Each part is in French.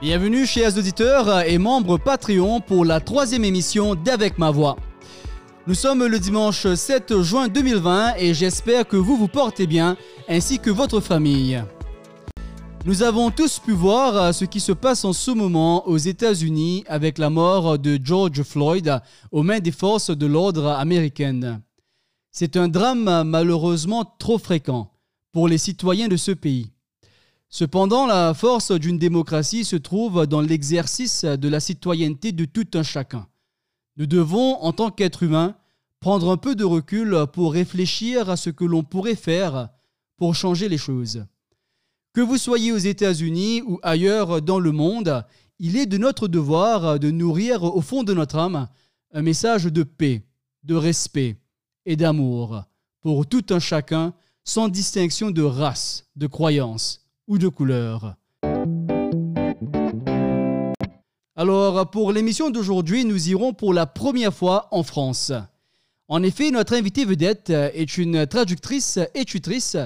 Bienvenue chers auditeurs et membres Patreon pour la troisième émission d'Avec ma voix. Nous sommes le dimanche 7 juin 2020 et j'espère que vous vous portez bien ainsi que votre famille. Nous avons tous pu voir ce qui se passe en ce moment aux États-Unis avec la mort de George Floyd aux mains des forces de l'ordre américaines. C'est un drame malheureusement trop fréquent pour les citoyens de ce pays. Cependant, la force d'une démocratie se trouve dans l'exercice de la citoyenneté de tout un chacun. Nous devons, en tant qu'êtres humains, prendre un peu de recul pour réfléchir à ce que l'on pourrait faire pour changer les choses. Que vous soyez aux États-Unis ou ailleurs dans le monde, il est de notre devoir de nourrir au fond de notre âme un message de paix, de respect et d'amour pour tout un chacun sans distinction de race, de croyance ou de couleur. Alors, pour l'émission d'aujourd'hui, nous irons pour la première fois en France. En effet, notre invitée vedette est une traductrice et tutrice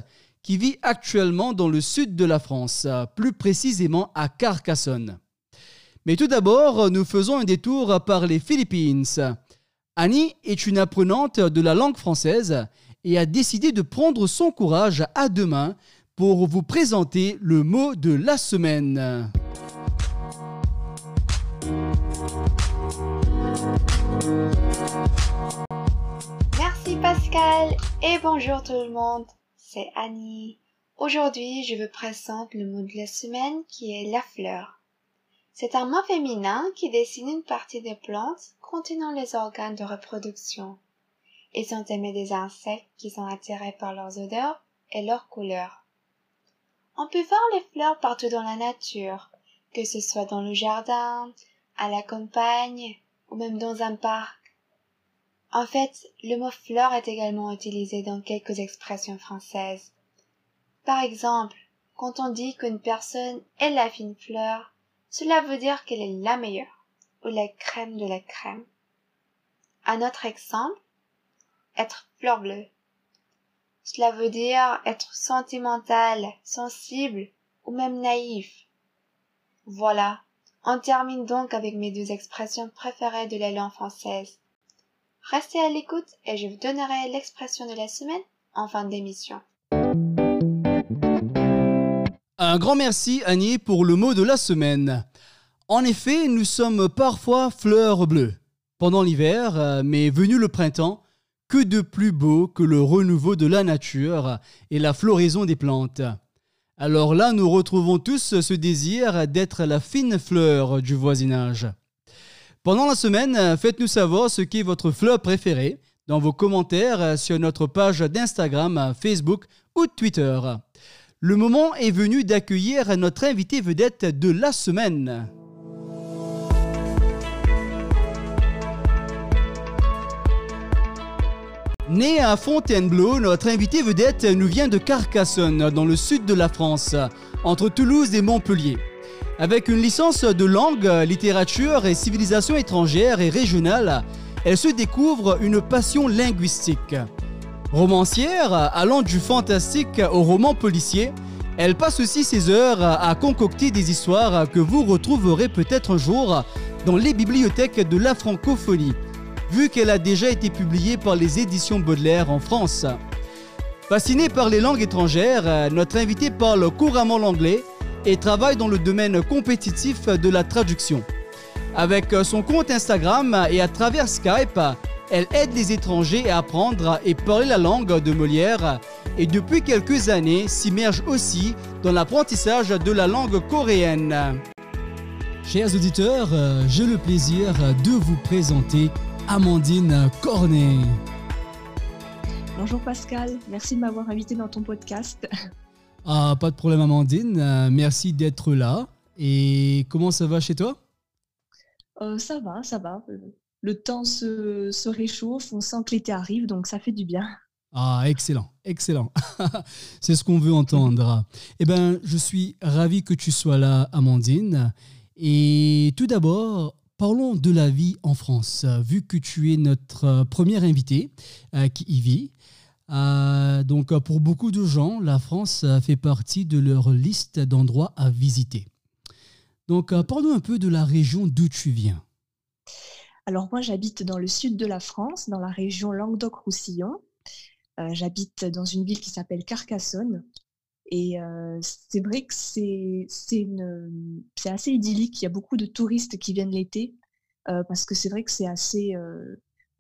qui vit actuellement dans le sud de la France, plus précisément à Carcassonne. Mais tout d'abord, nous faisons un détour par les Philippines. Annie est une apprenante de la langue française et a décidé de prendre son courage à deux mains pour vous présenter le mot de la semaine. Merci Pascal et bonjour tout le monde, c'est Annie. Aujourd'hui, je vous présente le mot de la semaine qui est la fleur. C'est un mot féminin qui dessine une partie des plantes contenant les organes de reproduction. Ils sont aimés des insectes qui sont attirés par leurs odeurs et leurs couleurs. On peut voir les fleurs partout dans la nature, que ce soit dans le jardin, à la campagne ou même dans un parc. En fait, le mot fleur est également utilisé dans quelques expressions françaises. Par exemple, quand on dit qu'une personne est la fine fleur, cela veut dire qu'elle est la meilleure ou la crème de la crème. Un autre exemple, être fleur bleue. Cela veut dire être sentimental, sensible ou même naïf. Voilà, on termine donc avec mes deux expressions préférées de la langue française. Restez à l'écoute et je vous donnerai l'expression de la semaine en fin d'émission. Un grand merci Annie pour le mot de la semaine. En effet, nous sommes parfois fleurs bleues pendant l'hiver, euh, mais venu le printemps, que de plus beau que le renouveau de la nature et la floraison des plantes. Alors là, nous retrouvons tous ce désir d'être la fine fleur du voisinage. Pendant la semaine, faites-nous savoir ce qu'est votre fleur préférée dans vos commentaires sur notre page d'Instagram, Facebook ou Twitter. Le moment est venu d'accueillir notre invité vedette de la semaine. Né à Fontainebleau, notre invité vedette nous vient de Carcassonne, dans le sud de la France, entre Toulouse et Montpellier. Avec une licence de langue, littérature et civilisation étrangère et régionale, elle se découvre une passion linguistique. Romancière, allant du fantastique au roman policier, elle passe aussi ses heures à concocter des histoires que vous retrouverez peut-être un jour dans les bibliothèques de la francophonie vu qu'elle a déjà été publiée par les éditions Baudelaire en France. Fascinée par les langues étrangères, notre invité parle couramment l'anglais et travaille dans le domaine compétitif de la traduction. Avec son compte Instagram et à travers Skype, elle aide les étrangers à apprendre et parler la langue de Molière et depuis quelques années s'immerge aussi dans l'apprentissage de la langue coréenne. Chers auditeurs, j'ai le plaisir de vous présenter Amandine Cornet. Bonjour Pascal, merci de m'avoir invité dans ton podcast. Ah, pas de problème Amandine, euh, merci d'être là. Et comment ça va chez toi? Euh, Ça va, ça va. Le temps se, réchauffe, on sent que l'été arrive, donc ça fait du bien. Ah, excellent, excellent. C'est ce qu'on veut entendre. Eh bien, je suis ravi que tu sois là, Amandine. Et tout d'abord, Parlons de la vie en France, vu que tu es notre euh, première invité euh, qui y vit. Euh, donc pour beaucoup de gens, la France fait partie de leur liste d'endroits à visiter. Donc, euh, parle-nous un peu de la région d'où tu viens. Alors moi, j'habite dans le sud de la France, dans la région Languedoc-Roussillon. Euh, j'habite dans une ville qui s'appelle Carcassonne. Et euh, c'est vrai que c'est assez idyllique. Il y a beaucoup de touristes qui viennent l'été parce que c'est vrai que c'est assez...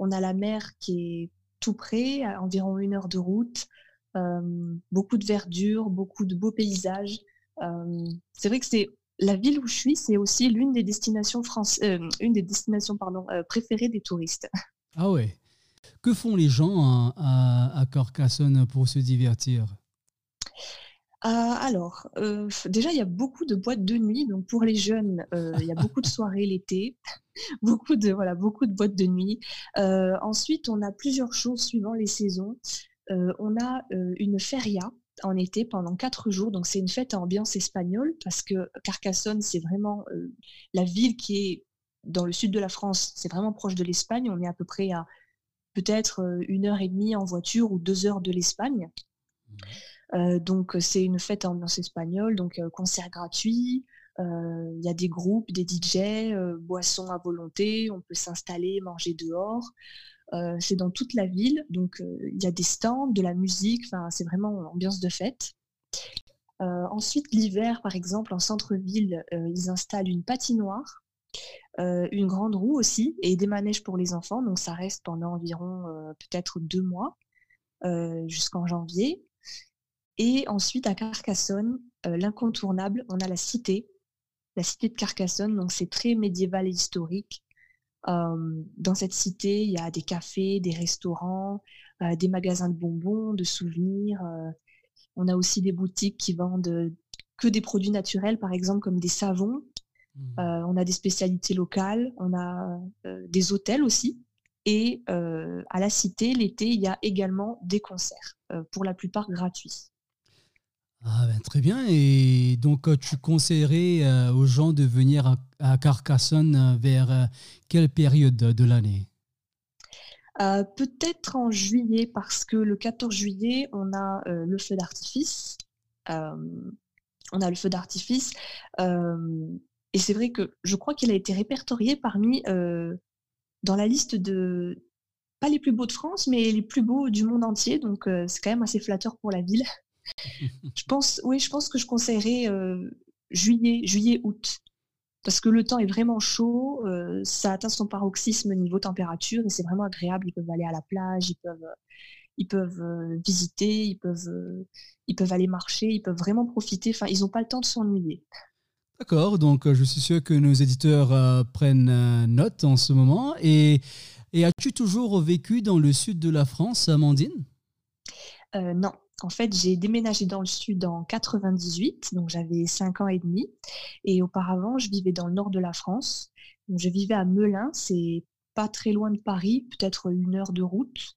on a la mer qui est tout près, à environ une heure de route. beaucoup de verdure, beaucoup de beaux paysages. c'est vrai que c'est la ville où je suis, c'est aussi l'une des destinations, euh, une des destinations euh, préférées des touristes. Ah ouais. Que font les gens à, Carcassonne pour se divertir? Ah, alors, euh, déjà, il y a beaucoup de boîtes de nuit. Donc, pour les jeunes, il y a beaucoup de soirées l'été, beaucoup de voilà, beaucoup de boîtes de nuit. ensuite, on a plusieurs choses suivant les saisons. on a une feria en été pendant quatre jours. Donc c'est une fête à ambiance espagnole parce que Carcassonne, c'est vraiment euh, la ville qui est dans le sud de la France. C'est vraiment proche de l'Espagne. On est à peu près à peut-être euh, une heure et demie en voiture ou deux heures de l'Espagne. Mmh. Euh, donc c'est une fête à ambiance espagnole, donc concert gratuit. Il y a des groupes, des DJ, boissons à volonté. On peut s'installer, manger dehors. Euh, c'est dans toute la ville, donc euh, il y a des stands, de la musique, c'est vraiment ambiance de fête. Euh, ensuite, l'hiver, par exemple, en centre-ville, ils installent une patinoire, une grande roue aussi, et des manèges pour les enfants. Donc ça reste pendant environ peut-être deux mois, jusqu'en janvier. Et ensuite, à Carcassonne, l'incontournable, on a la cité, la cité de Carcassonne. Donc c'est très médiéval et historique dans cette cité, il y a des cafés, des restaurants, euh, des magasins de bonbons, de souvenirs. Euh. on a aussi des boutiques qui vendent que des produits naturels, par exemple comme des savons. Mmh. Euh, on a des spécialités locales, on a des hôtels aussi. Et à la cité, l'été, il y a également des concerts, pour la plupart gratuits. Ah ben, très bien. Et donc, euh, tu conseillerais euh, aux gens de venir à, Carcassonne euh, vers quelle période de l'année? Peut-être en juillet, parce que le 14 juillet, on a le feu d'artifice. on a le feu d'artifice. et c'est vrai que je crois qu'il a été répertorié parmi, dans la liste de, pas les plus beaux de France, mais les plus beaux du monde entier. Donc, c'est quand même assez flatteur pour la ville. je pense, oui, je pense que je conseillerais euh, juillet, juillet, août, parce que le temps est vraiment chaud, euh, ça atteint son paroxysme niveau température et c'est vraiment agréable. Ils peuvent aller à la plage, ils peuvent, ils peuvent euh, visiter, ils peuvent, ils peuvent aller marcher, ils peuvent vraiment profiter. Enfin, ils n'ont pas le temps de s'ennuyer. D'accord, donc je suis sûr que nos éditeurs prennent note en ce moment. Et, et as-tu toujours vécu dans le sud de la France, Amandine? Non, en fait, j'ai déménagé dans le sud en 98, donc j'avais 5 ans et demi. Et auparavant, je vivais dans le nord de la France. je vivais à Melun, c'est pas très loin de Paris, peut-être une heure de route,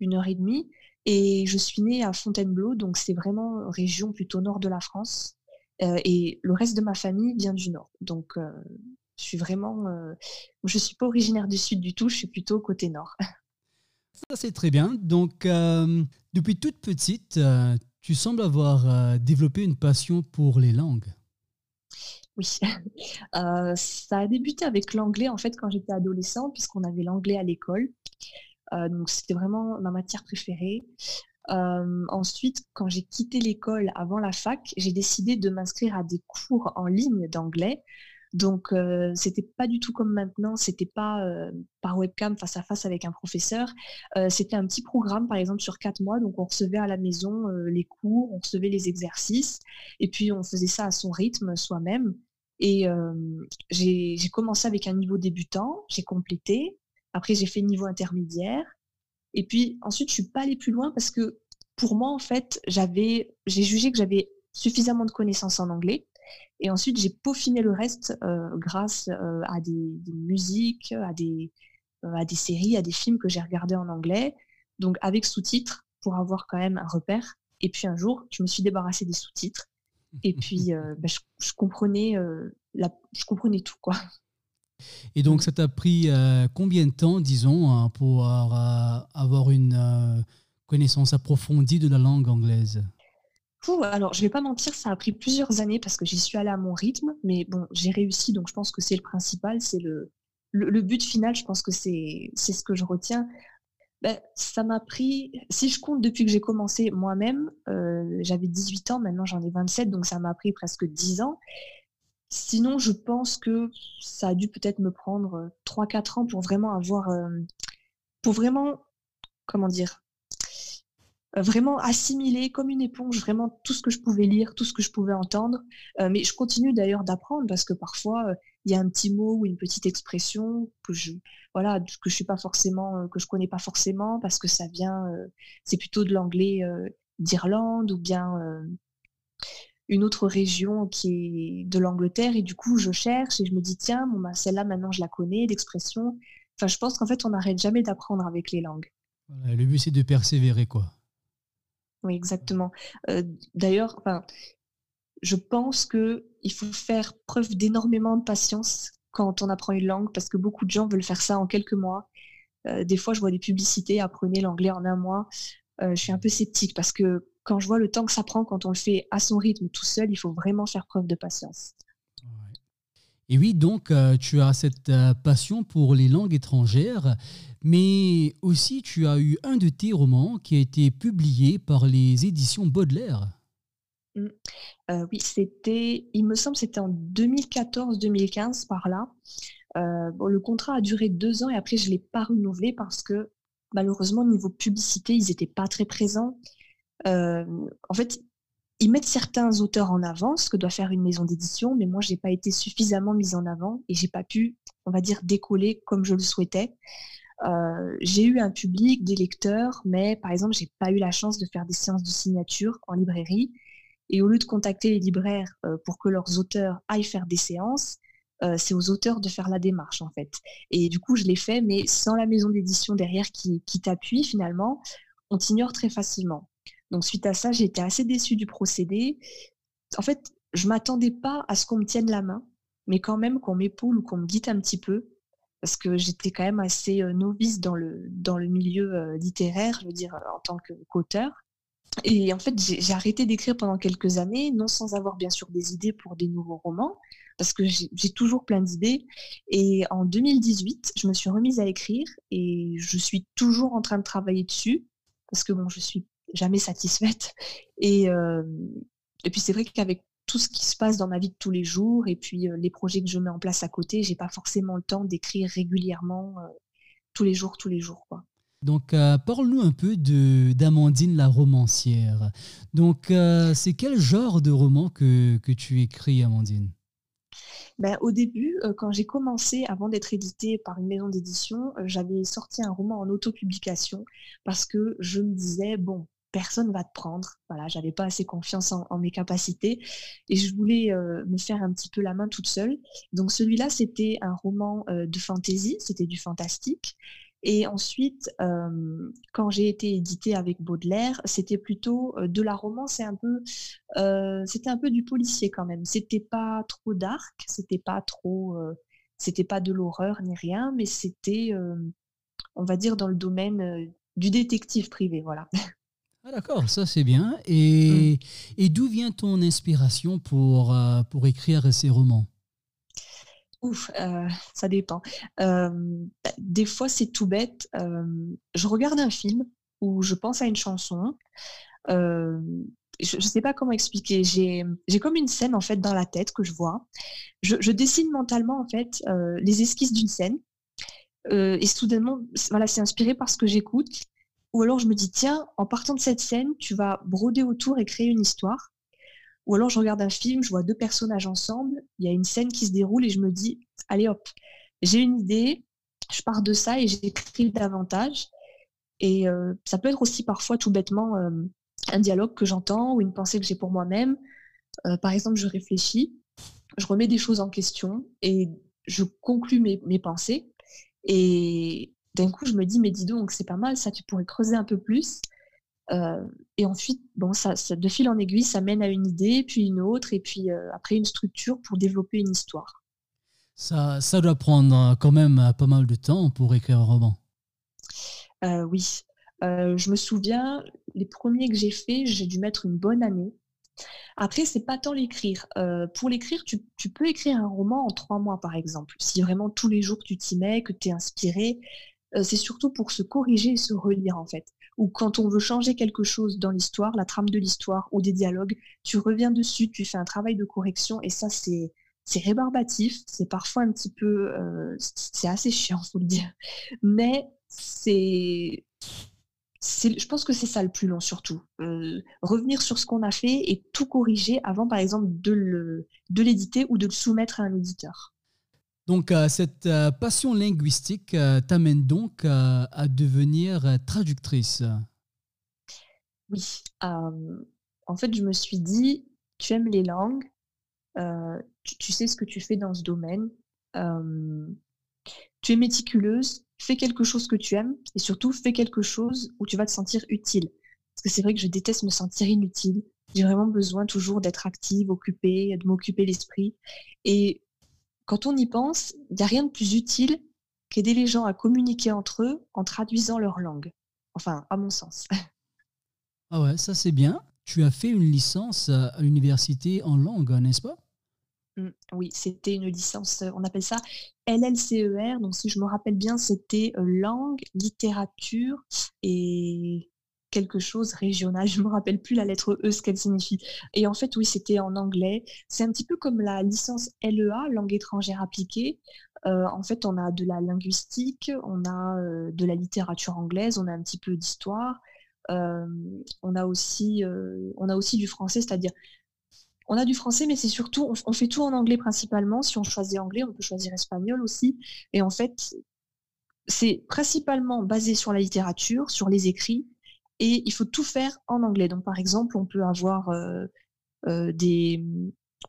une heure et demie. Et je suis née à Fontainebleau, donc c'est vraiment région plutôt nord de la France. Euh, et le reste de ma famille vient du nord. Donc euh, je suis vraiment. Euh, je suis pas originaire du sud du tout, je suis plutôt côté nord. Ça, c'est très bien. Donc, euh, depuis toute petite, euh, tu sembles avoir euh, développé une passion pour les langues. Oui, ça a débuté avec l'anglais en fait quand j'étais adolescente, puisqu'on avait l'anglais à l'école. donc, c'était vraiment ma matière préférée. ensuite, quand j'ai quitté l'école avant la fac, j'ai décidé de m'inscrire à des cours en ligne d'anglais donc, euh, c'était pas du tout comme maintenant. C'était pas par webcam face à face avec un professeur. C'était un petit programme, par exemple, sur quatre mois. Donc, on recevait à la maison les cours, on recevait les exercices, et puis on faisait ça à son rythme soi-même. Et j'ai commencé avec un niveau débutant, j'ai complété. Après, j'ai fait niveau intermédiaire. Et puis ensuite, je suis pas allée plus loin parce que pour moi, en fait, j'avais, j'ai jugé que j'avais suffisamment de connaissances en anglais et ensuite, j'ai peaufiné le reste euh, grâce euh, à des, musiques, à des, euh, à des séries, à des films que j'ai regardés en anglais, donc avec sous-titres pour avoir quand même un repère. Et puis un jour, je me suis débarrassée des sous-titres. Et puis, bah, je, comprenais, la, je comprenais tout, quoi. Et donc, ça t'a pris combien de temps, disons, hein, pour avoir une connaissance approfondie de la langue anglaise? Alors, je vais pas mentir, ça a pris plusieurs années parce que j'y suis allée à mon rythme, mais bon, j'ai réussi, donc je pense que c'est le principal, c'est le, but final, je pense que c'est ce que je retiens. Ben, ça m'a pris, si je compte depuis que j'ai commencé moi-même, euh, j'avais 18 ans, maintenant j'en ai 27, donc ça m'a pris presque 10 ans. Sinon, je pense que ça a dû peut-être me prendre 3-4 ans pour vraiment avoir, euh, pour vraiment, comment dire, euh, vraiment assimiler comme une éponge vraiment tout ce que je pouvais lire, tout ce que je pouvais entendre. mais je continue d'ailleurs d'apprendre parce que parfois il y a un petit mot ou une petite expression que je voilà que je suis pas forcément euh, que je connais pas forcément parce que ça vient euh, c'est plutôt de l'anglais euh, d'Irlande ou bien une autre région qui est de l'Angleterre. Et du coup je cherche et je me dis tiens bon bah, celle-là maintenant je la connais l'expression. Enfin je pense qu'en fait on n'arrête jamais d'apprendre avec les langues. Le but c'est de persévérer quoi oui exactement d'ailleurs je pense que il faut faire preuve d'énormément de patience quand on apprend une langue parce que beaucoup de gens veulent faire ça en quelques mois. Des fois, je vois des publicités, apprenez l'anglais en un mois. Je suis un peu sceptique parce que quand je vois le temps que ça prend quand on le fait à son rythme tout seul, il faut vraiment faire preuve de patience. Et oui, donc euh, tu as cette passion pour les langues étrangères, mais aussi tu as eu un de tes romans qui a été publié par les éditions Baudelaire. Mmh. oui, c'était il me semble c'était en 2014-2015 par là. bon, le contrat a duré deux ans et après je l'ai pas renouvelé parce que malheureusement niveau publicité, ils étaient pas très présents. en fait, ils mettent certains auteurs en avant, ce que doit faire une maison d'édition, mais moi j'ai pas été suffisamment mise en avant et j'ai pas pu, on va dire, décoller comme je le souhaitais. j'ai eu un public, des lecteurs, mais par exemple, j'ai pas eu la chance de faire des séances de signature en librairie et au lieu de contacter les libraires euh, pour que leurs auteurs aillent faire des séances, euh, c'est aux auteurs de faire la démarche en fait. Et du coup, je l'ai fait, mais sans la maison d'édition derrière qui, t'appuie finalement, on t'ignore très facilement. Donc suite à ça, été assez déçue du procédé. En fait, je m'attendais pas à ce qu'on me tienne la main, mais quand même qu'on m'épaule ou qu'on me guide un petit peu, parce que j'étais quand même assez euh, novice dans le, dans le milieu littéraire, je veux dire, en tant qu'auteur. Et en fait, j'ai arrêté d'écrire pendant quelques années, non sans avoir bien sûr des idées pour des nouveaux romans, parce que j'ai toujours plein d'idées. Et en 2018, je me suis remise à écrire et je suis toujours en train de travailler dessus, parce que bon, je suis jamais satisfaite. Et, euh, et puis c'est vrai qu'avec tout ce qui se passe dans ma vie de tous les jours et puis euh, les projets que je mets en place à côté, j'ai pas forcément le temps d'écrire régulièrement euh, tous les jours, tous les jours. Quoi. Donc, euh, parle-nous un peu de d'Amandine la romancière. Donc, c'est quel genre de roman que, que tu écris, Amandine? Ben, au début, quand j'ai commencé, avant d'être édité par une maison d'édition, j'avais sorti un roman en autopublication parce que je me disais, bon, personne va te prendre. Voilà, j'avais pas assez confiance en, mes capacités et je voulais me faire un petit peu la main toute seule. Donc celui-là, c'était un roman de fantasy, c'était du fantastique et ensuite, euh, quand j'ai été édité avec Baudelaire, c'était plutôt euh, de la romance et un peu, euh, c'était un peu du policier quand même. C'était pas trop dark, c'était pas trop, c'était pas de l'horreur ni rien, mais c'était, on va dire, dans le domaine du détective privé, voilà. Ah d'accord, ça c'est bien. Et, mmh. et d'où vient ton inspiration pour, pour écrire ces romans? Ouf, euh, ça dépend. Euh, des fois, c'est tout bête. Euh, je regarde un film ou je pense à une chanson. je ne sais pas comment expliquer. J'ai comme une scène en fait dans la tête que je vois. Je, dessine mentalement en fait les esquisses d'une scène. et soudainement, voilà, c'est inspiré par ce que j'écoute. Ou alors je me dis tiens, en partant de cette scène, tu vas broder autour et créer une histoire. Ou alors je regarde un film, je vois deux personnages ensemble, il y a une scène qui se déroule et je me dis, allez hop, j'ai une idée, je pars de ça et j'écris davantage. Et euh, ça peut être aussi parfois tout bêtement euh, un dialogue que j'entends ou une pensée que j'ai pour moi-même. Euh, par exemple, je réfléchis, je remets des choses en question et je conclus mes, mes pensées. Et d'un coup, je me dis, mais dis donc, c'est pas mal, ça, tu pourrais creuser un peu plus. Euh, et ensuite, bon, ça, de fil en aiguille, ça mène à une idée, puis une autre, et puis euh, après une structure pour développer une histoire. Ça, ça doit prendre quand même pas mal de temps pour écrire un roman. Euh, oui. je me souviens, les premiers que j'ai faits, j'ai dû mettre une bonne année. Après, c'est pas tant l'écrire. Euh, pour l'écrire, tu, peux écrire un roman en trois mois, par exemple. Si vraiment tous les jours tu t'y mets, que tu es inspiré, euh, c'est surtout pour se corriger et se relire, en fait. Ou quand on veut changer quelque chose dans l'histoire, la trame de l'histoire ou des dialogues, tu reviens dessus, tu fais un travail de correction, et ça, c'est c'est rébarbatif, c'est parfois un petit peu, euh, c'est assez chiant, faut le dire, mais c'est je pense que c'est ça le plus long surtout. Euh, revenir sur ce qu'on a fait et tout corriger avant, par exemple, de l'éditer ou de le soumettre à un éditeur. Donc, euh, cette euh, passion linguistique t'amène donc à devenir traductrice. Oui. en fait, je me suis dit, tu aimes les langues, tu, sais ce que tu fais dans ce domaine, tu es méticuleuse, fais quelque chose que tu aimes et surtout fais quelque chose où tu vas te sentir utile. Parce que c'est vrai que je déteste me sentir inutile. J'ai vraiment besoin toujours d'être active, occupée, de m'occuper l'esprit. Et quand on y pense, il n'y a rien de plus utile qu'aider les gens à communiquer entre eux en traduisant leur langue. Enfin, à mon sens. Ah ouais, ça c'est bien. Tu as fait une licence à l'université en langue, n'est-ce pas? Mmh, oui, c'était une licence, on appelle ça LLCER. Donc, si je me rappelle bien, c'était langue, littérature et quelque chose régional. Je ne me rappelle plus la lettre E, ce qu'elle signifie. Et en fait, oui, c'était en anglais. C'est un petit peu comme la licence LEA, langue étrangère appliquée. en fait, on a de la linguistique, on a de la littérature anglaise, on a un petit peu d'histoire. on a aussi, on a aussi du français, c'est-à-dire on a du français, mais c'est surtout, on, fait tout en anglais principalement. Si on choisit anglais, on peut choisir espagnol aussi. Et en fait, c'est principalement basé sur la littérature, sur les écrits, et il faut tout faire en anglais. Donc, par exemple, on peut avoir euh, euh, des,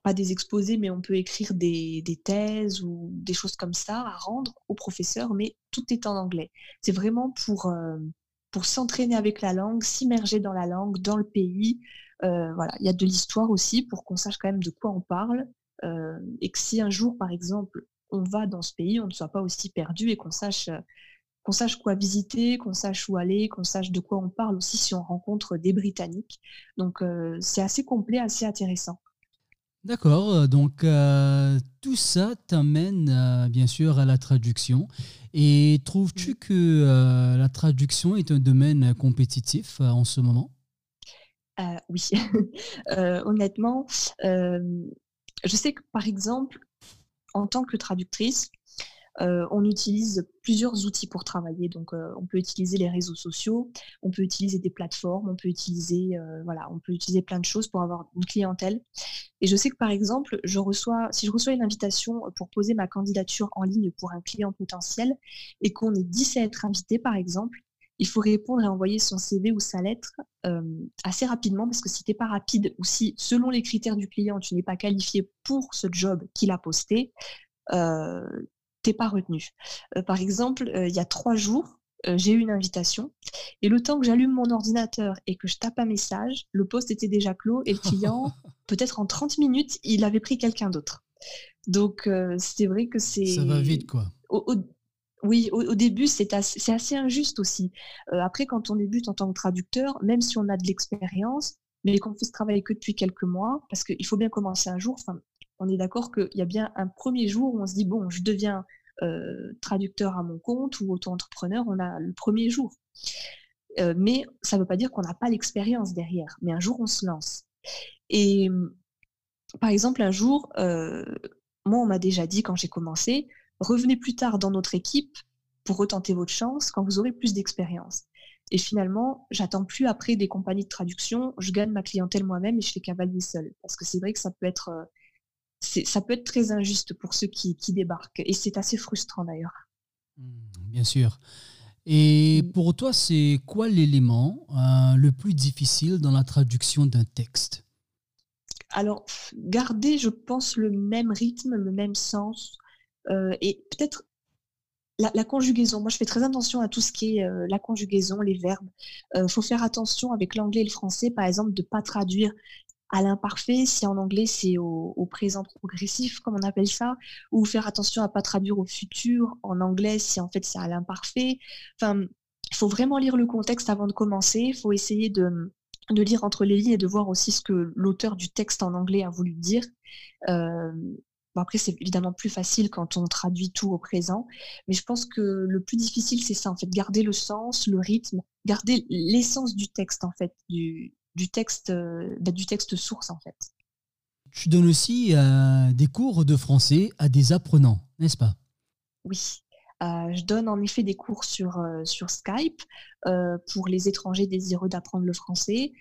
pas des exposés, mais on peut écrire des, thèses ou des choses comme ça à rendre au professeur, mais tout est en anglais. C'est vraiment pour, euh, pour s'entraîner avec la langue, s'immerger dans la langue, dans le pays, voilà, il y a de l'histoire aussi pour qu'on sache quand même de quoi on parle et que si un jour, par exemple, on va dans ce pays, on ne soit pas aussi perdu et qu'on sache qu'on sache quoi visiter, qu'on sache où aller, qu'on sache de quoi on parle aussi si on rencontre des Britanniques. Donc euh, c'est assez complet, assez intéressant. D'accord, donc tout ça t'amène bien sûr à la traduction. Et trouves-tu que la traduction est un domaine compétitif en ce moment? Euh, oui, euh, honnêtement, euh, je sais que par exemple, en tant que traductrice, on utilise plusieurs outils pour travailler. Donc, on peut utiliser les réseaux sociaux, on peut utiliser des plateformes, on peut utiliser, voilà, on peut utiliser plein de choses pour avoir une clientèle. Et je sais que par exemple, je reçois, si je reçois une invitation pour poser ma candidature en ligne pour un client potentiel et qu'on est 10 à être invité, par exemple, il faut répondre et envoyer son CV ou sa lettre euh, assez rapidement parce que si tu n'es pas rapide ou si, selon les critères du client, tu n'es pas qualifié pour ce job qu'il a posté, euh, tu n'es pas retenu. Euh, par exemple, il y a trois jours, j'ai eu une invitation et le temps que j'allume mon ordinateur et que je tape un message, le poste était déjà clos et le client, peut-être en 30 minutes, il avait pris quelqu'un d'autre. Donc, c'est vrai que c'est. Ça va vite, quoi. Oui, au, début, c'est assez, injuste aussi. Euh, après, quand on débute en tant que traducteur, même si on a de l'expérience, mais qu'on fait ce travail que depuis quelques mois, parce qu'il faut bien commencer un jour, on est d'accord qu'il y a bien un premier jour où on se dit, bon, je deviens euh, traducteur à mon compte ou auto-entrepreneur, on a le premier jour. Euh, mais ça ne veut pas dire qu'on n'a pas l'expérience derrière, mais un jour, on se lance. Et par exemple, un jour, moi, on m'a déjà dit quand j'ai commencé, revenez plus tard dans notre équipe pour retenter votre chance quand vous aurez plus d'expérience. Et finalement, j'attends plus après des compagnies de traduction, je gagne ma clientèle moi-même et je fais cavalier seul. Parce que c'est vrai que ça peut être, euh, ça peut être très injuste pour ceux qui, débarquent. Et c'est assez frustrant d'ailleurs. Mmh, bien sûr. Et pour toi, c'est quoi l'élément euh, le plus difficile dans la traduction d'un texte? Alors, garder, je pense, le même rythme, le même sens, euh, et peut-être la, conjugaison. Moi, je fais très attention à tout ce qui est euh, la conjugaison, les verbes. Il faut faire attention avec l'anglais et le français, par exemple, de ne pas traduire à l'imparfait, si en anglais c'est au, présent progressif, comme on appelle ça, ou faire attention à pas traduire au futur en anglais si en fait c'est à l'imparfait. Enfin, il faut vraiment lire le contexte avant de commencer. Il faut essayer de, de lire entre les lignes et de voir aussi ce que l'auteur du texte en anglais a voulu dire. Euh, après, c'est évidemment plus facile quand on traduit tout au présent, mais je pense que le plus difficile, c'est ça, en fait, garder le sens, le rythme, garder l'essence du texte, en fait, du, du texte, euh, bah, du texte source, en fait. Tu donnes aussi euh, des cours de français à des apprenants, n'est-ce pas? Oui, euh, je donne en effet des cours sur, euh, sur Skype euh, pour les étrangers désireux d'apprendre le français.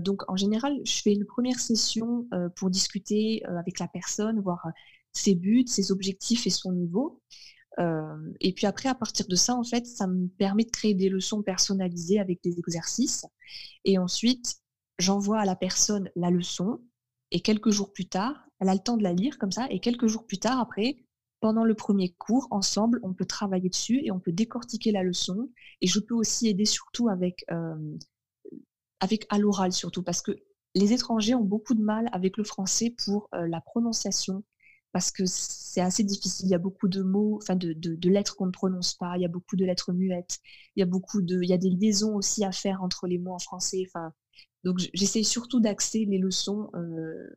donc en général, je fais une première session pour discuter avec la personne, voir ses buts, ses objectifs et son niveau. et puis après, à partir de ça, en fait, ça me permet de créer des leçons personnalisées avec des exercices. Et ensuite, j'envoie à la personne la leçon. Et quelques jours plus tard, elle a le temps de la lire comme ça. Et quelques jours plus tard, après, pendant le premier cours, ensemble, on peut travailler dessus et on peut décortiquer la leçon. Et je peux aussi aider surtout avec, euh, avec à l'oral surtout, parce que les étrangers ont beaucoup de mal avec le français pour euh, la prononciation, parce que c'est assez difficile. Il y a beaucoup de mots, enfin de, de, lettres qu'on ne prononce pas. Il y a beaucoup de lettres muettes. Il y a beaucoup de, il y a des liaisons aussi à faire entre les mots en français. Enfin, donc j'essaie surtout d'axer les leçons euh,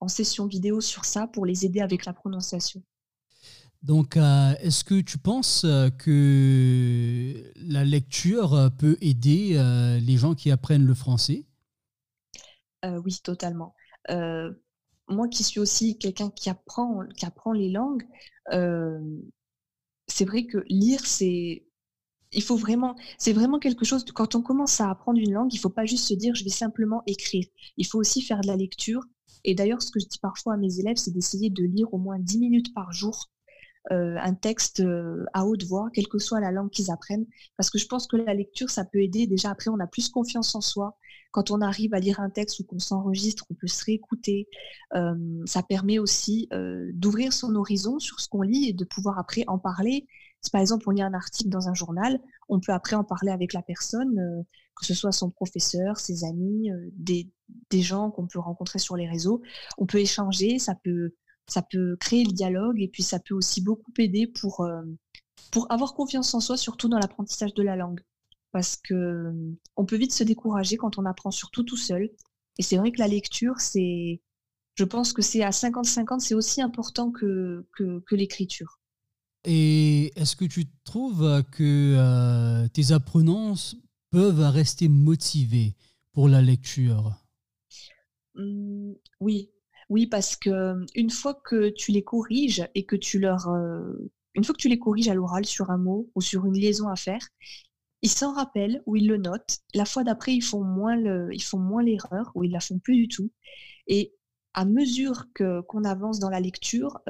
en session vidéo sur ça pour les aider avec la prononciation. Donc, euh, est-ce que tu penses euh, que la lecture euh, peut aider les gens qui apprennent le français? Oui, totalement. moi qui suis aussi quelqu'un qui apprend, qui apprend les langues, c'est vrai que lire, c'est il faut vraiment, c'est vraiment quelque chose. Quand on commence à apprendre une langue, il faut pas juste se dire je vais simplement écrire. Il faut aussi faire de la lecture. Et d'ailleurs, ce que je dis parfois à mes élèves, c'est d'essayer de lire au moins 10 minutes par jour euh, un texte euh, à haute voix, quelle que soit la langue qu'ils apprennent, parce que je pense que la lecture, ça peut aider. Déjà, après, on a plus confiance en soi. Quand on arrive à lire un texte ou qu'on s'enregistre, on peut se réécouter. Euh, ça permet aussi d'ouvrir son horizon sur ce qu'on lit et de pouvoir après en parler. Si par exemple on lit un article dans un journal, on peut après en parler avec la personne, que ce soit son professeur, ses amis, des, des gens qu'on peut rencontrer sur les réseaux. On peut échanger, ça peut créer le dialogue et puis ça peut aussi beaucoup aider pour, euh, pour avoir confiance en soi, surtout dans l'apprentissage de la langue. Parce que euh, on peut vite se décourager quand on apprend surtout tout seul. Et c'est vrai que la lecture, c'est, je pense que c'est à 50-50, c'est aussi important que, l'écriture. Et est-ce que tu trouves que euh, tes apprenants peuvent rester motivés pour la lecture? Mmh, Oui, oui, parce que une fois que tu les corriges et que tu leur, une fois que tu les corriges à l'oral sur un mot ou sur une liaison à faire, ils s'en rappellent ou ils le notent. La fois d'après, ils font moins ils font moins l'erreur ou ils la font plus du tout. Et à mesure que qu'on avance dans la lecture,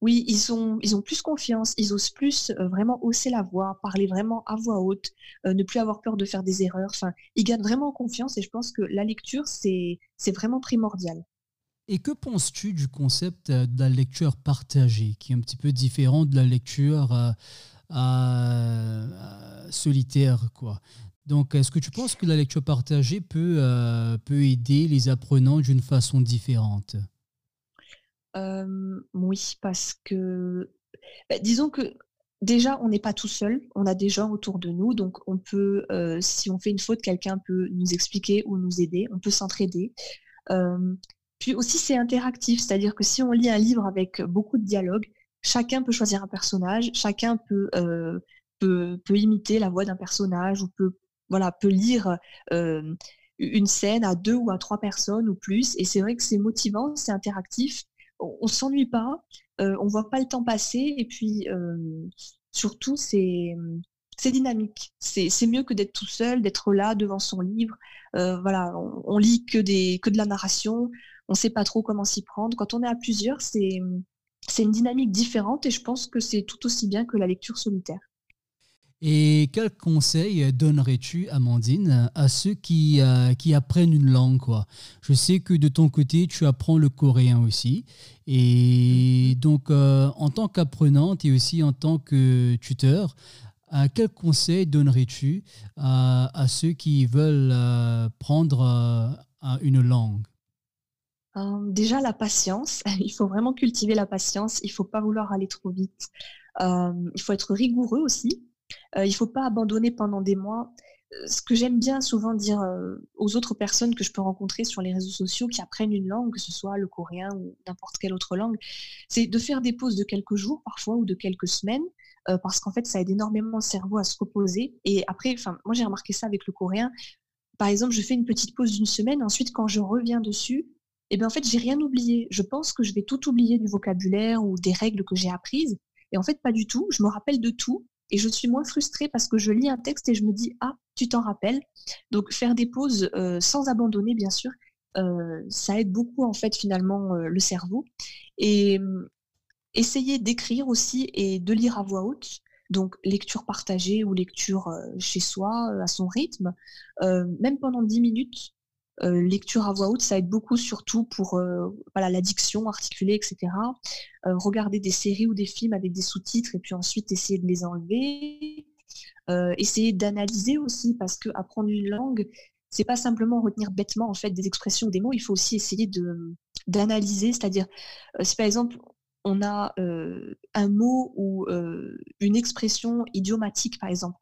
oui, ils ont, plus confiance, ils osent plus vraiment hausser la voix, parler vraiment à voix haute, ne plus avoir peur de faire des erreurs. Ils gagnent vraiment confiance et je pense que la lecture, c'est, vraiment primordial. Et que penses-tu du concept euh, de la lecture partagée, qui est un petit peu différent de la lecture euh, euh, solitaire quoi? Donc, est-ce que tu penses que la lecture partagée peut aider les apprenants d'une façon différente? Oui, parce que, bah, disons que déjà, on n'est pas tout seul, on a des gens autour de nous, donc on peut, si on fait une faute, quelqu'un peut nous expliquer ou nous aider, on peut s'entraider. Puis aussi, c'est interactif, c'est-à-dire que si on lit un livre avec beaucoup de dialogues, chacun peut choisir un personnage, chacun peut, peut, peut, imiter la voix d'un personnage ou peut, voilà, peut lire une scène à deux ou à trois personnes ou plus. Et c'est vrai que c'est motivant, c'est interactif, on, s'ennuie pas, euh, on voit pas le temps passer et puis surtout, c'est c'est dynamique. C'est mieux que d'être tout seul, d'être là devant son livre. voilà, on, on, lit que, des, que de la narration on ne sait pas trop comment s'y prendre. Quand on est à plusieurs, c'est une dynamique différente et je pense que c'est tout aussi bien que la lecture solitaire. Et quel conseil donnerais-tu, Amandine, à ceux qui, euh, qui apprennent une langue quoi? Je sais que de ton côté, tu apprends le coréen aussi. Et donc, euh, en tant qu'apprenante et aussi en tant que tuteur, euh, quel conseil donnerais-tu à ceux qui veulent prendre une langue? Déjà, la patience. Il faut vraiment cultiver la patience. Il ne faut pas vouloir aller trop vite. il faut être rigoureux aussi. Il ne faut pas abandonner pendant des mois. ce que j'aime bien souvent dire aux autres personnes que je peux rencontrer sur les réseaux sociaux qui apprennent une langue, que ce soit le coréen ou n'importe quelle autre langue, c'est de faire des pauses de quelques jours parfois ou de quelques semaines, parce qu'en fait, ça aide énormément le cerveau à se reposer. Et après, moi j'ai remarqué ça avec le coréen. Par exemple, je fais une petite pause d'une semaine, ensuite quand je reviens dessus, et eh bien en fait, j'ai rien oublié. Je pense que je vais tout oublier du vocabulaire ou des règles que j'ai apprises. Et en fait, pas du tout. Je me rappelle de tout et je suis moins frustrée parce que je lis un texte et je me dis ah tu t'en rappelles? Donc faire des pauses euh, sans abandonner bien sûr euh, ça aide beaucoup en fait finalement euh, le cerveau. Et essayer d'écrire aussi et de lire à voix haute donc lecture partagée ou lecture chez soi à son rythme même pendant 10 minutes euh, lecture à voix haute, ça aide beaucoup, surtout pour euh, voilà, l'addiction articulée, etc. Euh, regarder des séries ou des films avec des sous-titres et puis ensuite essayer de les enlever. essayer d'analyser aussi, parce que apprendre une langue, c'est pas simplement retenir bêtement en fait des expressions ou des mots, il faut aussi essayer de d'analyser, c'est-à-dire si par exemple on a un mot ou une expression idiomatique, par exemple,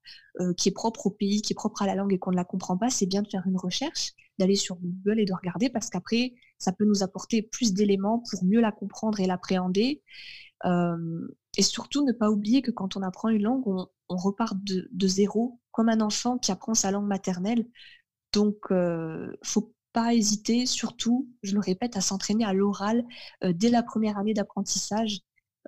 qui est propre au pays, qui est propre à la langue et qu'on ne la comprend pas, c'est bien de faire une recherche, d'aller sur Google et de regarder parce qu'après, ça peut nous apporter plus d'éléments pour mieux la comprendre et l'appréhender. et surtout, ne pas oublier que quand on apprend une langue, on, repart de, zéro, comme un enfant qui apprend sa langue maternelle. Donc, ne faut pas hésiter, surtout, je le répète, à s'entraîner à l'oral euh, dès la première année d'apprentissage.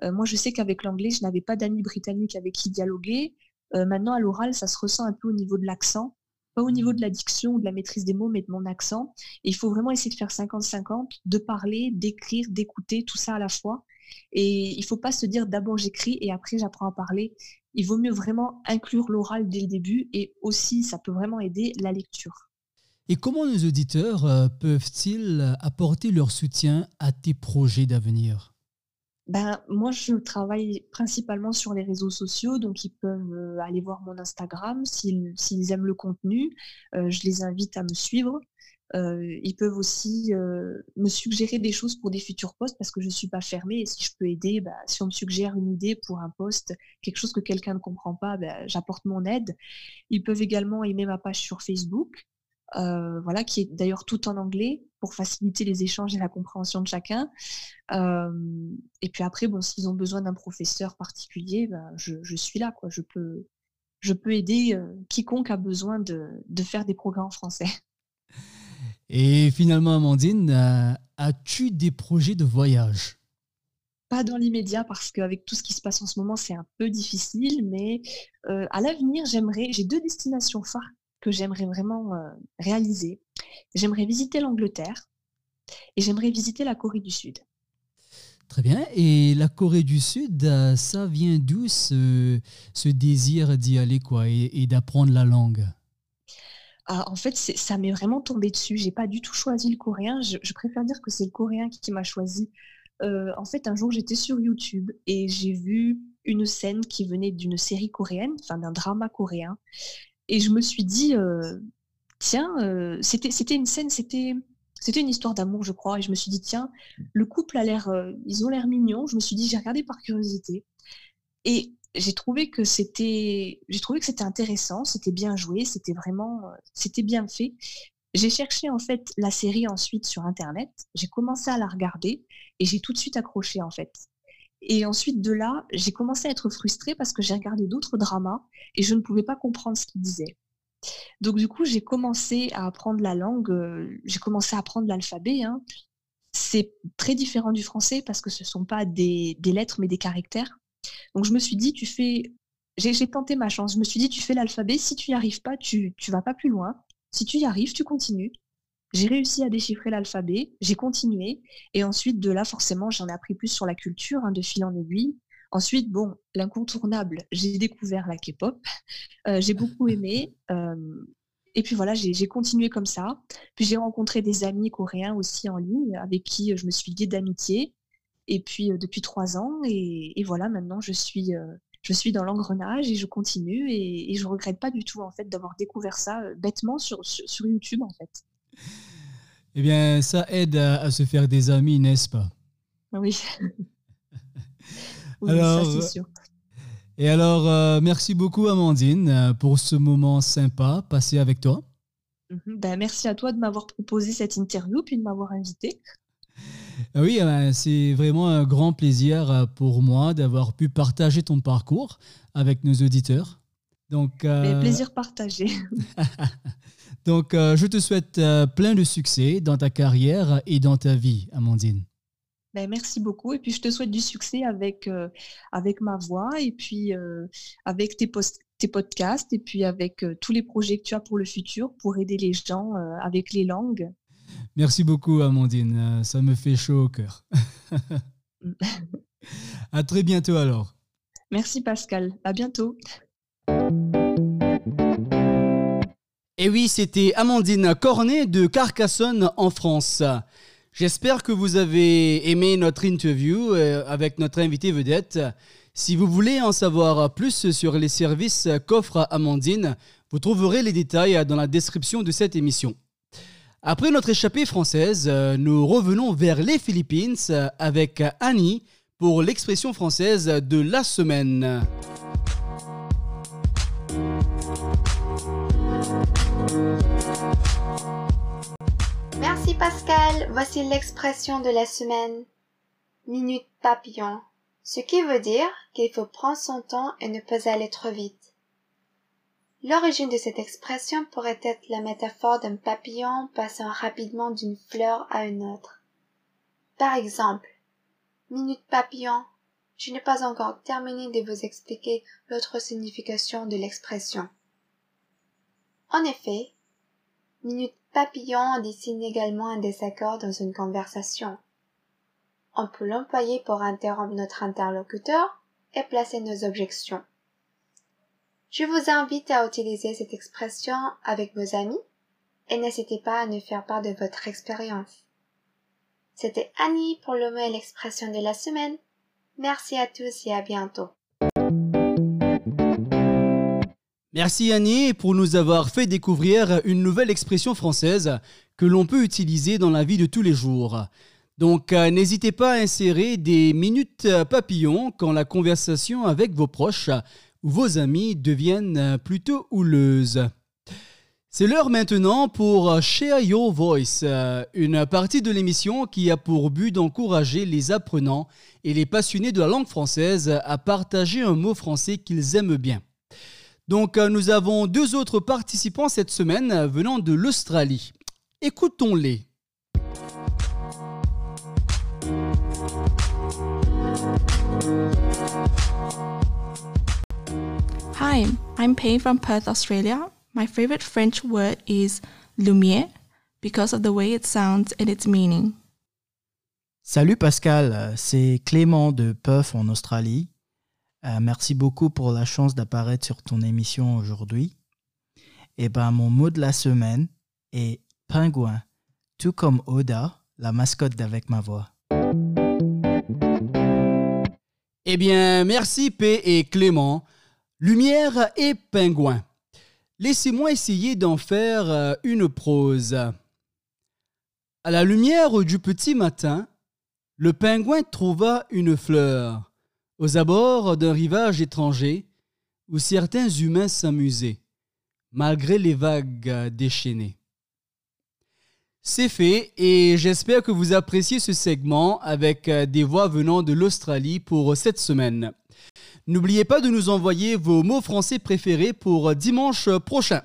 Euh, moi, je sais qu'avec l'anglais, je n'avais pas d'amis britanniques avec qui dialoguer. Euh, maintenant, à l'oral, ça se ressent un peu au niveau de l'accent, pas au niveau de la diction ou de la maîtrise des mots, mais de mon accent. il faut vraiment essayer de faire 50-50, de parler, d'écrire, d'écouter, tout ça à la fois. Et il ne faut pas se dire d'abord j'écris et après j'apprends à parler. Il vaut mieux vraiment inclure l'oral dès le début et aussi, ça peut vraiment aider la lecture. Et comment nos auditeurs euh, peuvent-ils apporter leur soutien à tes projets d'avenir? Ben, moi, je travaille principalement sur les réseaux sociaux, donc ils peuvent euh, aller voir mon Instagram s'ils aiment le contenu. Euh, je les invite à me suivre. ils peuvent aussi me suggérer des choses pour des futurs posts parce que je ne suis pas fermée et si je peux aider, ben, si on me suggère une idée pour un post, quelque chose que quelqu'un ne comprend pas, ben, j'apporte mon aide. Ils peuvent également aimer ma page sur Facebook. Euh, voilà, qui est d'ailleurs tout en anglais pour faciliter les échanges et la compréhension de chacun. Euh, et puis après, bon, s'ils ont besoin d'un professeur particulier, ben, je, suis là, quoi. Je peux, je peux aider euh, quiconque a besoin de, de, faire des programmes en français. Et finalement, Amandine, as-tu des projets de voyage? Pas dans l'immédiat parce qu'avec tout ce qui se passe en ce moment, c'est un peu difficile, mais à l'avenir, j'aimerais, j'ai deux destinations phares que j'aimerais vraiment euh, réaliser. J'aimerais visiter l'Angleterre et j'aimerais visiter la Corée du Sud. Très bien. Et la Corée du Sud, euh, ça vient d'où ce, ce, désir d'y aller quoi, et, d'apprendre la langue? Ah, En fait, ça m'est vraiment tombé dessus. J'ai pas du tout choisi le coréen. Je, préfère dire que c'est le coréen qui, m'a choisi. Euh, en fait, un jour, j'étais sur YouTube et j'ai vu une scène qui venait d'une série coréenne, enfin d'un drama coréen. Et je me suis dit, euh, tiens, euh, c'était, une scène, c'était, c'était une histoire d'amour, je crois. Et je me suis dit, tiens, le couple a l'air, euh, ils ont l'air mignons. Je me suis dit, j'ai regardé par curiosité. Et j'ai trouvé que c'était, j'ai trouvé que c'était intéressant, c'était bien joué, c'était vraiment, c'était bien fait. J'ai cherché en fait la série ensuite sur internet, j'ai commencé à la regarder et j'ai tout de suite accroché en fait. Et ensuite de là, j'ai commencé à être frustrée parce que j'ai regardé d'autres dramas et je ne pouvais pas comprendre ce qu'ils disaient. Donc du coup, j'ai commencé à apprendre la langue, euh, j'ai commencé à apprendre l'alphabet. Hein. C'est très différent du français parce que ce ne sont pas des, lettres mais des caractères. Donc je me suis dit, tu fais... J'ai tenté ma chance. Je me suis dit, tu fais l'alphabet. Si tu n'y arrives pas, tu ne vas pas plus loin. Si tu y arrives, tu continues. J'ai réussi à déchiffrer l'alphabet, j'ai continué, et ensuite de là, forcément, j'en ai appris plus sur la culture, hein, de fil en aiguille. Ensuite, bon, l'incontournable, j'ai découvert la K-pop, euh, j'ai beaucoup aimé, euh, et puis voilà, j'ai continué comme ça. Puis j'ai rencontré des amis coréens aussi en ligne, avec qui je me suis liée d'amitié, et puis euh, depuis trois ans, et, voilà, maintenant je suis je suis dans l'engrenage et je continue et, je je regrette pas du tout en fait d'avoir découvert ça bêtement sur, sur, YouTube en fait. Eh bien, ça aide à, se faire des amis, n'est-ce pas? Oui. Alors, ça, sûr. Et alors, euh, merci beaucoup Amandine euh, pour ce moment sympa passé avec toi. Mhm. Ben, merci à toi de m'avoir proposé cette interview puis de m'avoir invité. Ah oui, ben, c'est vraiment un grand plaisir euh, pour moi d'avoir pu partager ton parcours avec nos auditeurs. Donc, plaisir partagé. Donc, je te souhaite plein de succès dans ta carrière et dans ta vie, Amandine. Ben, merci beaucoup. Et puis, je te souhaite du succès avec, euh, avec ma voix et puis euh, avec tes, tes podcasts et puis avec euh, tous les projets que tu as pour le futur pour aider les gens avec les langues. Merci beaucoup, Amandine. Ça me fait chaud au cœur. à très bientôt alors. Merci, Pascal. À bientôt. Et oui, c'était Amandine Cornet de Carcassonne en France. J'espère que vous avez aimé notre interview euh, avec notre invité vedette. Si vous voulez en savoir plus sur les services qu'offre Amandine, vous trouverez les détails dans la description de cette émission. Après notre échappée française, euh, nous revenons vers les Philippines avec Annie pour l'expression française de la semaine. Pascal, voici l'expression de la semaine. Minute papillon, ce qui veut dire qu'il faut prendre son temps et ne pas aller trop vite. L'origine de cette expression pourrait être la métaphore d'un papillon passant rapidement d'une fleur à une autre. Par exemple, Minute papillon, je n'ai pas encore terminé de vous expliquer l'autre signification de l'expression. En effet, Minute papillon désigne également un désaccord dans une conversation. On peut l'employer pour interrompre notre interlocuteur et placer nos objections. Je vous invite à utiliser cette expression avec vos amis et n'hésitez pas à nous faire part de votre expérience. C'était Annie pour le mot et l'expression de la semaine. Merci à tous et à bientôt. Merci Annie pour nous avoir fait découvrir une nouvelle expression française que l'on peut utiliser dans la vie de tous les jours. Donc euh, n'hésitez pas à insérer des minutes papillons quand la conversation avec vos proches ou vos amis deviennent plutôt houleuses. C'est l'heure maintenant pour Share Your Voice, euh, une partie de l'émission qui a pour but d'encourager les apprenants et les passionnés de la langue française à partager un mot français qu'ils aiment bien. Donc euh, nous avons deux autres participants cette semaine euh, venant de l'Australie. Écoutons-les. Hi, I'm Payne from Perth, Australia. My favorite French word is lumière because of the way it sounds and its meaning. Salut Pascal, c'est Clément de Perth en Australie. Euh, merci beaucoup pour la chance d'apparaître sur ton émission aujourd'hui. Et eh ben, mon mot de la semaine est pingouin, tout comme Oda, la mascotte d'Avec ma voix. Eh bien, merci P et Clément. Lumière et pingouin. Laissez-moi essayer d'en faire euh, une prose. À la lumière du petit matin, le pingouin trouva une fleur aux abords d'un rivage étranger où certains humains s'amusaient, malgré les vagues déchaînées. C'est fait et j'espère que vous appréciez ce segment avec des voix venant de l'Australie pour cette semaine. N'oubliez pas de nous envoyer vos mots français préférés pour dimanche prochain.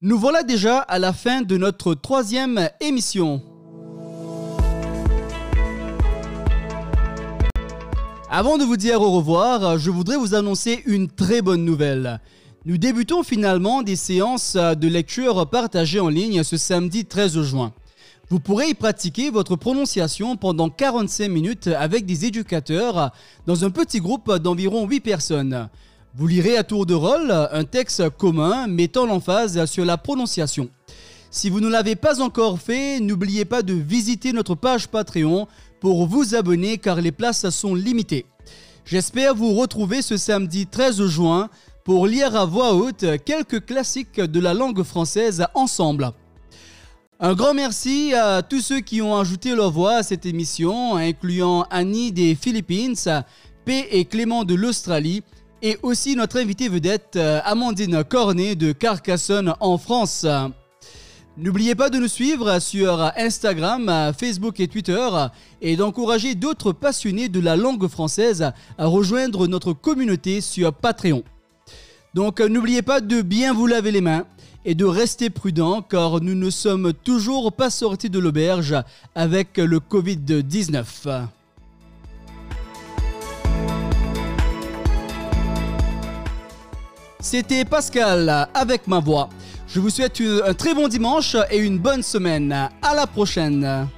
Nous voilà déjà à la fin de notre troisième émission. Avant de vous dire au revoir, je voudrais vous annoncer une très bonne nouvelle. Nous débutons finalement des séances de lecture partagées en ligne ce samedi 13 juin. Vous pourrez y pratiquer votre prononciation pendant 45 minutes avec des éducateurs dans un petit groupe d'environ 8 personnes. Vous lirez à tour de rôle un texte commun mettant l'emphase sur la prononciation. Si vous ne l'avez pas encore fait, n'oubliez pas de visiter notre page Patreon pour vous abonner car les places sont limitées. J'espère vous retrouver ce samedi 13 juin pour lire à voix haute quelques classiques de la langue française ensemble. Un grand merci à tous ceux qui ont ajouté leur voix à cette émission, incluant Annie des Philippines, P et Clément de l'Australie, et aussi notre invitée vedette Amandine Cornet de Carcassonne en France. N'oubliez pas de nous suivre sur Instagram, Facebook et Twitter et d'encourager d'autres passionnés de la langue française à rejoindre notre communauté sur Patreon. Donc n'oubliez pas de bien vous laver les mains et de rester prudent car nous ne sommes toujours pas sortis de l'auberge avec le Covid-19. C'était Pascal avec ma voix. Je vous souhaite un très bon dimanche et une bonne semaine. À la prochaine.